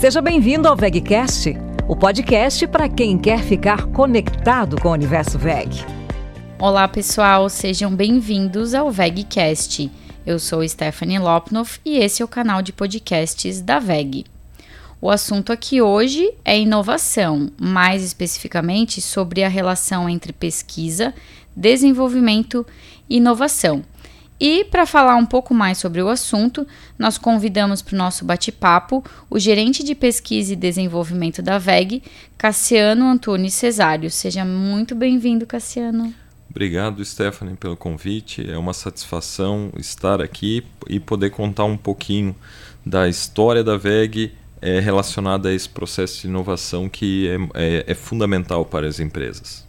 Seja bem-vindo ao VegCast, o podcast para quem quer ficar conectado com o universo VEG. Olá, pessoal, sejam bem-vindos ao VegCast. Eu sou Stephanie Lopnoff e esse é o canal de podcasts da VEG. O assunto aqui hoje é inovação, mais especificamente sobre a relação entre pesquisa, desenvolvimento e inovação. E para falar um pouco mais sobre o assunto, nós convidamos para o nosso bate-papo o gerente de pesquisa e desenvolvimento da VEG, Cassiano Antunes Cesário. Seja muito bem-vindo, Cassiano. Obrigado, Stephanie, pelo convite. É uma satisfação estar aqui e poder contar um pouquinho da história da VEG é, relacionada a esse processo de inovação que é, é, é fundamental para as empresas.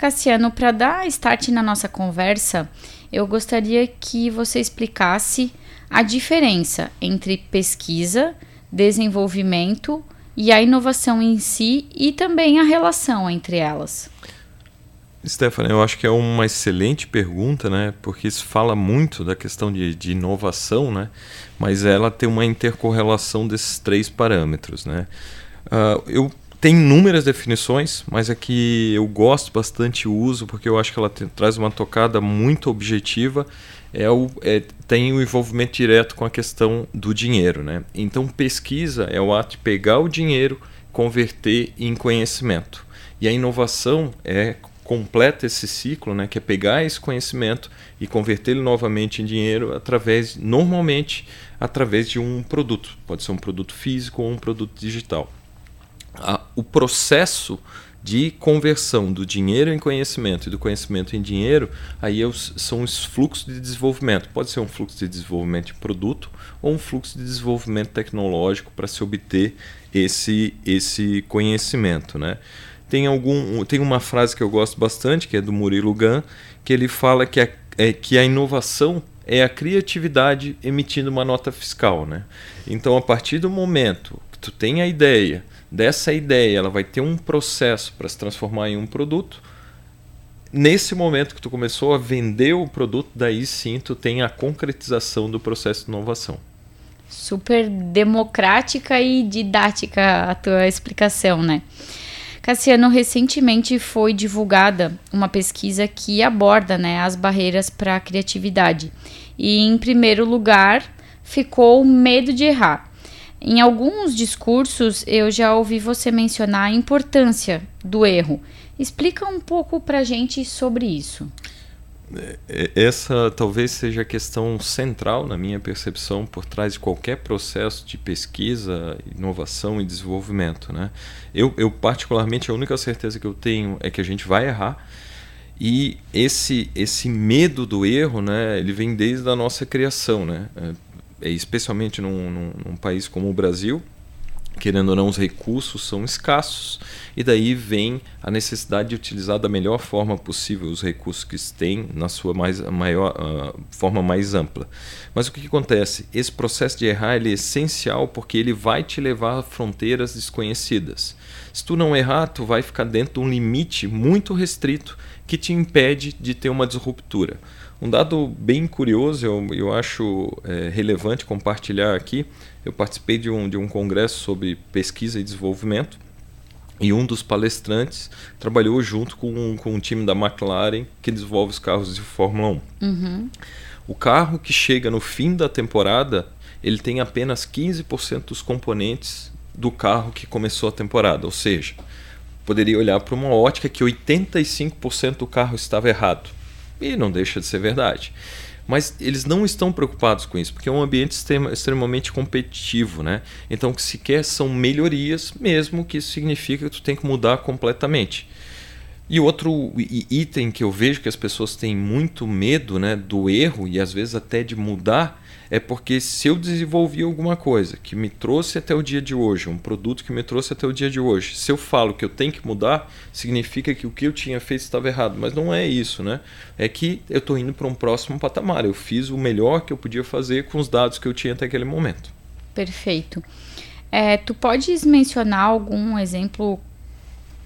Cassiano, para dar start na nossa conversa, eu gostaria que você explicasse a diferença entre pesquisa, desenvolvimento e a inovação em si e também a relação entre elas. Stephanie, eu acho que é uma excelente pergunta, né? Porque isso fala muito da questão de, de inovação, né? Mas ela tem uma intercorrelação desses três parâmetros, né? Uh, eu tem inúmeras definições, mas aqui eu gosto bastante uso porque eu acho que ela traz uma tocada muito objetiva. É o, é, tem o envolvimento direto com a questão do dinheiro. Né? Então, pesquisa é o ato de pegar o dinheiro, converter em conhecimento. E a inovação é completa esse ciclo, né, que é pegar esse conhecimento e convertê-lo novamente em dinheiro através, normalmente, através de um produto. Pode ser um produto físico ou um produto digital a, o processo de conversão do dinheiro em conhecimento e do conhecimento em dinheiro, aí eu, são os fluxos de desenvolvimento. Pode ser um fluxo de desenvolvimento de produto ou um fluxo de desenvolvimento tecnológico para se obter esse, esse conhecimento. Né? Tem, algum, tem uma frase que eu gosto bastante, que é do Murilo Gun, que ele fala que a, é, que a inovação é a criatividade emitindo uma nota fiscal. Né? Então, a partir do momento que tu tem a ideia dessa ideia, ela vai ter um processo para se transformar em um produto. Nesse momento que tu começou a vender o produto, daí sim tu tem a concretização do processo de inovação. Super democrática e didática a tua explicação, né? Cassiano, recentemente foi divulgada uma pesquisa que aborda né, as barreiras para a criatividade. E, em primeiro lugar, ficou o medo de errar. Em alguns discursos eu já ouvi você mencionar a importância do erro. Explica um pouco para gente sobre isso. É, é, essa talvez seja a questão central, na minha percepção, por trás de qualquer processo de pesquisa, inovação e desenvolvimento. Né? Eu, eu, particularmente, a única certeza que eu tenho é que a gente vai errar. E esse, esse medo do erro, né, ele vem desde a nossa criação. Né? É, especialmente num, num, num país como o Brasil, querendo ou não, os recursos são escassos, e daí vem a necessidade de utilizar da melhor forma possível os recursos que se tem na sua mais, maior, uh, forma mais ampla. Mas o que, que, acontece? Esse processo de errar ele é essencial porque ele vai te levar a fronteiras desconhecidas. Se tu não errar, tu vai ficar dentro de um limite muito restrito que te impede de ter uma disruptura. Um dado bem curioso, eu, eu acho é, relevante compartilhar aqui. Eu participei de um, de um congresso sobre pesquisa e desenvolvimento e um dos palestrantes trabalhou junto com, com um time da McLaren que desenvolve os carros de Fórmula 1. Uhum. O carro que chega no fim da temporada, ele tem apenas 15% dos componentes do carro que começou a temporada, ou seja, poderia olhar para uma ótica que 85% do carro estava errado. E não deixa de ser verdade. Mas eles não estão preocupados com isso, porque é um ambiente extremamente competitivo, né? Então, que se quer são melhorias, mesmo que isso significa que tu tem que mudar completamente. E outro item que eu vejo que as pessoas têm muito medo né, do erro e às vezes até de mudar é porque se eu desenvolvi alguma coisa que me trouxe até o dia de hoje, um produto que me trouxe até o dia de hoje, se eu falo que eu tenho que mudar, significa que o que eu tinha feito estava errado. Mas não é isso, né? É que eu estou indo para um próximo patamar. Eu fiz o melhor que eu podia fazer com os dados que eu tinha até aquele momento. Perfeito. É, tu podes mencionar algum exemplo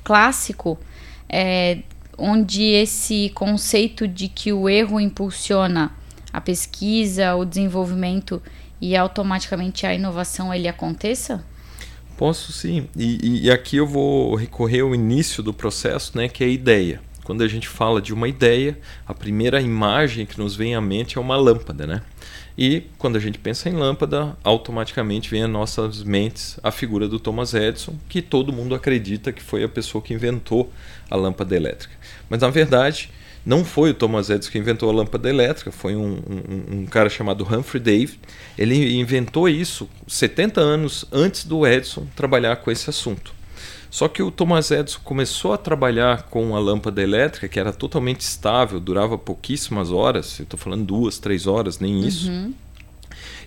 clássico é, onde esse conceito de que o erro impulsiona a pesquisa, o desenvolvimento e automaticamente a inovação ele aconteça? Posso sim. E, e, aqui eu vou recorrer ao início do processo, né, que é a ideia. Quando a gente fala de uma ideia, a primeira imagem que nos vem à mente é uma lâmpada, né? E quando a gente pensa em lâmpada, automaticamente vem às nossas mentes a figura do Thomas Edison, que todo mundo acredita que foi a pessoa que inventou a lâmpada elétrica. Mas na verdade, não foi o Thomas Edison que inventou a lâmpada elétrica, foi um, um, um, cara chamado Humphrey Davy. Ele inventou isso 70 anos antes do Edison trabalhar com esse assunto. Só que o Thomas Edison começou a trabalhar com a lâmpada elétrica, que era totalmente estável, durava pouquíssimas horas, estou falando duas, três horas, nem isso. Uhum.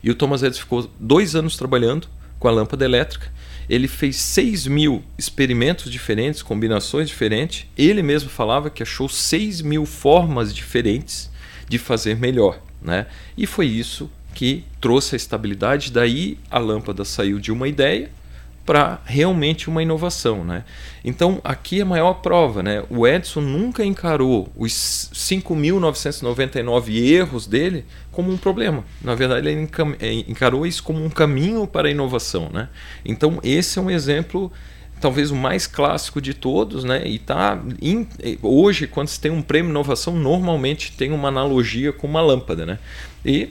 E o Thomas Edison ficou dois anos trabalhando com a lâmpada elétrica ele fez 6 mil experimentos diferentes, combinações diferentes. Ele mesmo falava que achou 6 mil formas diferentes de fazer melhor. Né? E foi isso que trouxe a estabilidade. Daí a lâmpada saiu de uma ideia para realmente uma inovação. Né? Então, aqui é a maior prova. Né? O Edison nunca encarou os 5.999 erros dele como um problema. Na verdade, ele é, encarou isso como um caminho para a inovação. Né? Então, esse é um exemplo talvez o mais clássico de todos, né? E tá in, hoje quando se tem um prêmio inovação, normalmente tem uma analogia com uma lâmpada, né? E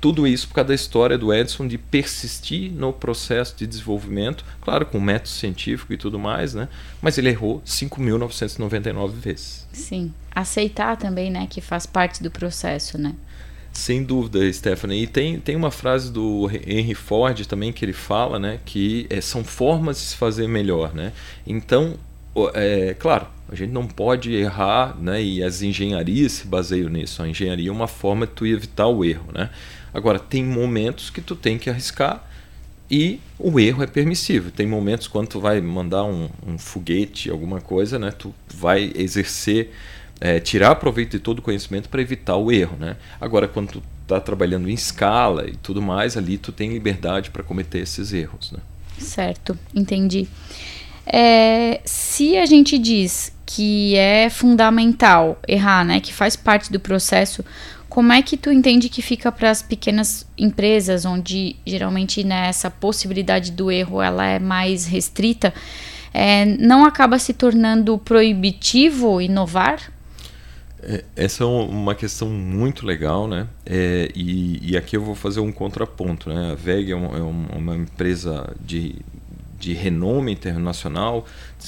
tudo isso por causa da história do Edison de persistir no processo de desenvolvimento, claro, com método científico e tudo mais, né? Mas ele errou 5.999 vezes. Sim. Aceitar também, né, que faz parte do processo, né? Sem dúvida, Stephanie. E tem, tem uma frase do Henry Ford também que ele fala, né, que é, são formas de se fazer melhor, né? Então, é, claro, a gente não pode errar, né? E as engenharias se baseiam nisso. A engenharia é uma forma de tu evitar o erro, né? Agora, tem momentos que tu tem que arriscar e o erro é permissível. Tem momentos quando tu vai mandar um, um foguete, alguma coisa, né? Tu vai exercer, é, tirar proveito de todo o conhecimento para evitar o erro, né? Agora, quando tu está trabalhando em escala e tudo mais, ali tu tem liberdade para cometer esses erros, né? Certo, entendi. É, se a gente diz que é fundamental errar, né, que faz parte do processo, como é que tu entende que fica para as pequenas empresas, onde geralmente né, possibilidade do erro ela é mais restrita, é, não acaba se tornando proibitivo inovar? É, essa é uma questão muito legal, né? É, e, e, aqui eu vou fazer um contraponto, né? A VEG é uma, é uma empresa de, de renome internacional.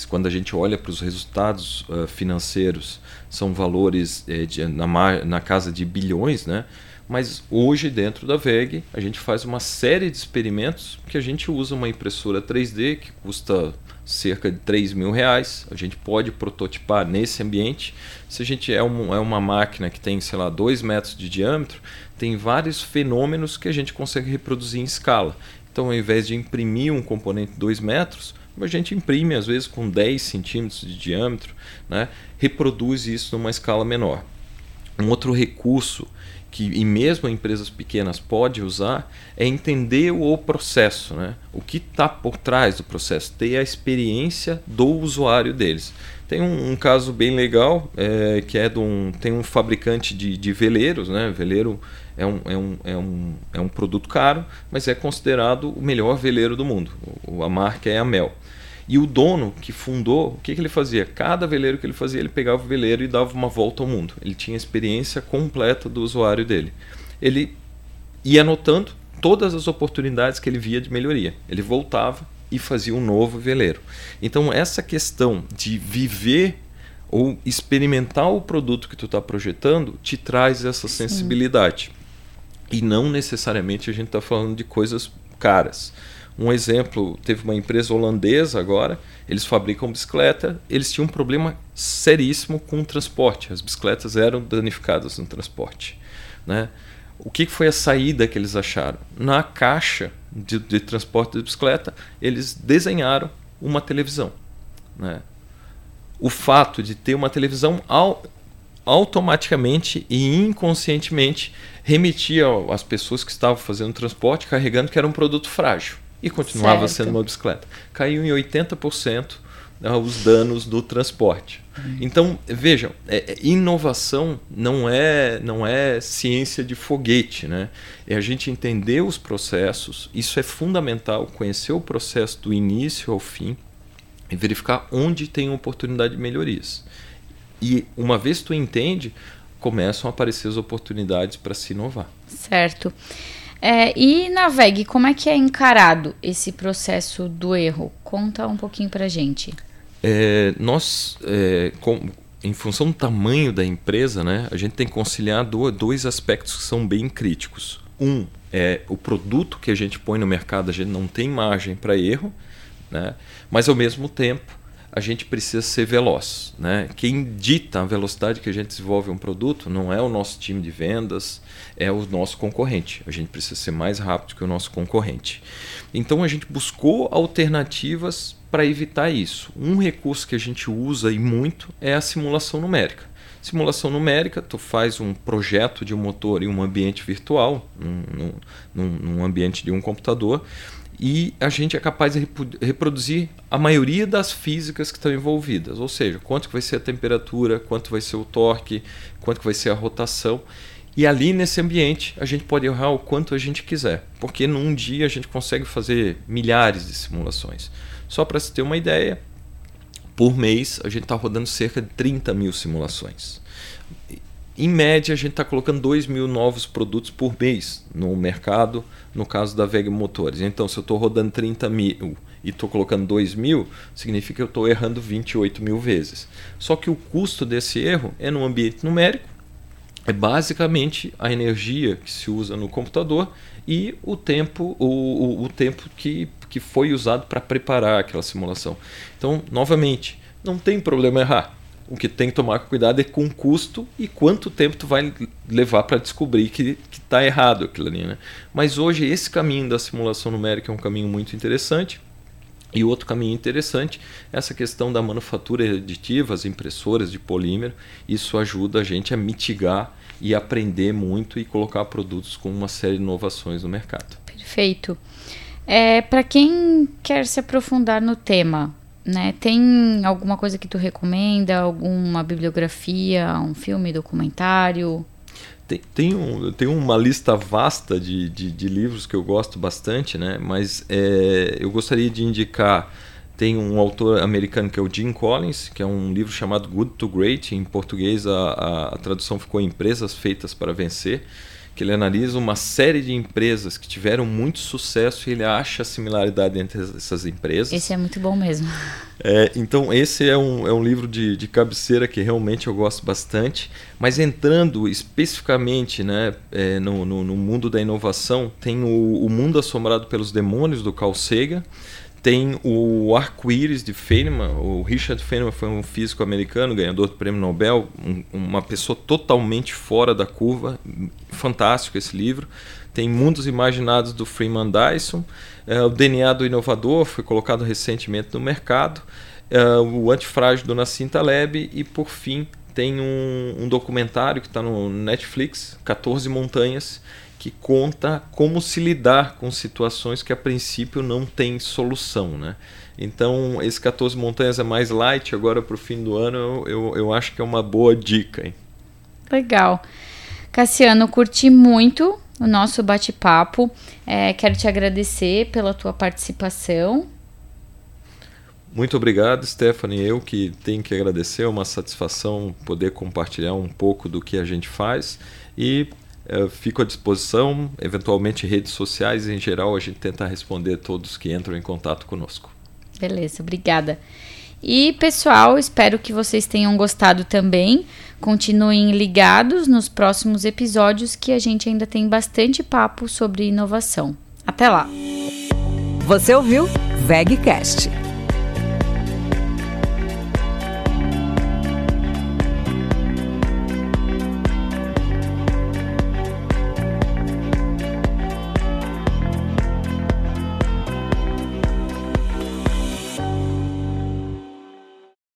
Quando a gente olha para os resultados uh, financeiros são valores é, de, na, na casa de bilhões, né? Mas hoje, dentro da VEG, a gente faz uma série de experimentos que a gente usa uma impressora 3D que custa cerca de 3 mil reais. A gente pode prototipar nesse ambiente. Se a gente é, um, é uma máquina que tem, sei lá, 2 metros de diâmetro, tem vários fenômenos que a gente consegue reproduzir em escala. Então, ao invés de imprimir um componente de 2 metros, a gente imprime às vezes com 10 centímetros de diâmetro, né? reproduz isso numa escala menor. Um outro recurso que e mesmo empresas pequenas pode usar é entender o processo, né? o que está por trás do processo, ter a experiência do usuário deles. Tem um, um caso bem legal é, que é de um, tem um fabricante de, de veleiros, né? veleiro é um, é, um, é, um, é um produto caro, mas é considerado o melhor veleiro do mundo. A marca é a Mel. E o dono que fundou, o que, que ele fazia? Cada veleiro que ele fazia, ele pegava o veleiro e dava uma volta ao mundo. Ele tinha a experiência completa do usuário dele. Ele ia anotando todas as oportunidades que ele via de melhoria. Ele voltava e fazia um novo veleiro. Então, essa questão de viver ou experimentar o produto que tu está projetando te traz essa sensibilidade. Sim. E não necessariamente a gente está falando de coisas caras. Um exemplo, teve uma empresa holandesa agora, eles fabricam bicicleta, eles tinham um problema seríssimo com o transporte, as bicicletas eram danificadas no transporte. Né? O que foi a saída que eles acharam? Na caixa de, de transporte de bicicleta, eles desenharam uma televisão. Né? O fato de ter uma televisão ao, automaticamente e inconscientemente remetia às pessoas que estavam fazendo transporte carregando que era um produto frágil e continuava certo. sendo uma bicicleta. Caiu em 80% né, os danos do transporte. Então, vejam, é, é, inovação não é, não é ciência de foguete, né? É a gente entender os processos, isso é fundamental, conhecer o processo do início ao fim e verificar onde tem oportunidade de melhorias. E uma vez tu entende, começam a aparecer as oportunidades para se inovar. Certo. É, e na VEG, como é que é encarado esse processo do erro? Conta um pouquinho para gente. É, nós, é, com, em função do tamanho da empresa, né, a gente tem que conciliar do, dois aspectos que são bem críticos. Um é o produto que a gente põe no mercado, a gente não tem margem para erro, né, mas ao mesmo tempo a gente precisa ser veloz. Né? Quem dita a velocidade que a gente desenvolve um produto não é o nosso time de vendas, é o nosso concorrente. A gente precisa ser mais rápido que o nosso concorrente. Então a gente buscou alternativas para evitar isso. Um recurso que a gente usa e muito é a simulação numérica. Simulação numérica, tu faz um projeto de um motor em um ambiente virtual, num, num, num ambiente de um computador, e a gente é capaz de reproduzir a maioria das físicas que estão envolvidas, ou seja, quanto vai ser a temperatura, quanto vai ser o torque, quanto vai ser a rotação. E ali nesse ambiente a gente pode errar o quanto a gente quiser, porque num dia a gente consegue fazer milhares de simulações. Só para se ter uma ideia, por mês a gente está rodando cerca de 30 mil simulações. Em média, a gente está colocando 2 mil novos produtos por mês no mercado, no caso da Vega Motores. Então, se eu estou rodando 30 mil e estou colocando 2 mil, significa que eu estou errando 28 mil vezes. Só que o custo desse erro é no ambiente numérico, é basicamente a energia que se usa no computador e o tempo, o, o, o tempo que, que foi usado para preparar aquela simulação. Então, novamente, não tem problema errar. O que tem que tomar cuidado é com o custo e quanto tempo tu vai levar para descobrir que está errado aquilo ali. Né? Mas hoje esse caminho da simulação numérica é um caminho muito interessante. E outro caminho interessante é essa questão da manufatura aditiva, as impressoras de polímero. Isso ajuda a gente a mitigar e aprender muito e colocar produtos com uma série de inovações no mercado. Perfeito. É, Para quem quer se aprofundar no tema, né, tem alguma coisa que tu recomenda? Alguma bibliografia, um filme, documentário? Tem, tem, um, tem uma lista vasta de, de, de livros que eu gosto bastante, né? mas é, eu gostaria de indicar tem um autor americano que é o Jim Collins, que é um livro chamado Good to Great. Em português, a, a, a, tradução ficou Empresas Feitas para Vencer. Que ele analisa uma série de empresas que tiveram muito sucesso e ele acha a similaridade entre essas empresas. Esse é muito bom mesmo. É, então, esse é um, é um livro de, de cabeceira que realmente eu gosto bastante. Mas entrando especificamente né, é, no, no, no, mundo da inovação, tem o, o Mundo Assombrado pelos Demônios, do Carl Sagan tem o arco-íris de Feynman. O Richard Feynman foi um físico americano, ganhador do prêmio Nobel, um, uma pessoa totalmente fora da curva. Fantástico esse livro. Tem Mundos Imaginados do Freeman Dyson. É, o DNA do Inovador foi colocado recentemente no mercado. É, o Antifrágil do Nassim Taleb. E, por fim, tem um, um documentário que está no Netflix, 14 Montanhas, que conta como se lidar com situações que a princípio não tem solução, né? Então, esse 14 montanhas é mais light agora para o fim do ano, eu, eu, eu, acho que é uma boa dica. Hein? Legal. Cassiano, curti muito o nosso bate-papo. É, quero te agradecer pela tua participação. Muito obrigado, Stephanie. Eu que tenho que agradecer, é uma satisfação poder compartilhar um pouco do que a gente faz e eu fico à disposição, eventualmente redes sociais em geral, a gente tenta responder todos que entram em contato conosco. Beleza, obrigada. E pessoal, espero que vocês tenham gostado também. Continuem ligados nos próximos episódios que a gente ainda tem bastante papo sobre inovação. Até lá. Você ouviu VegCast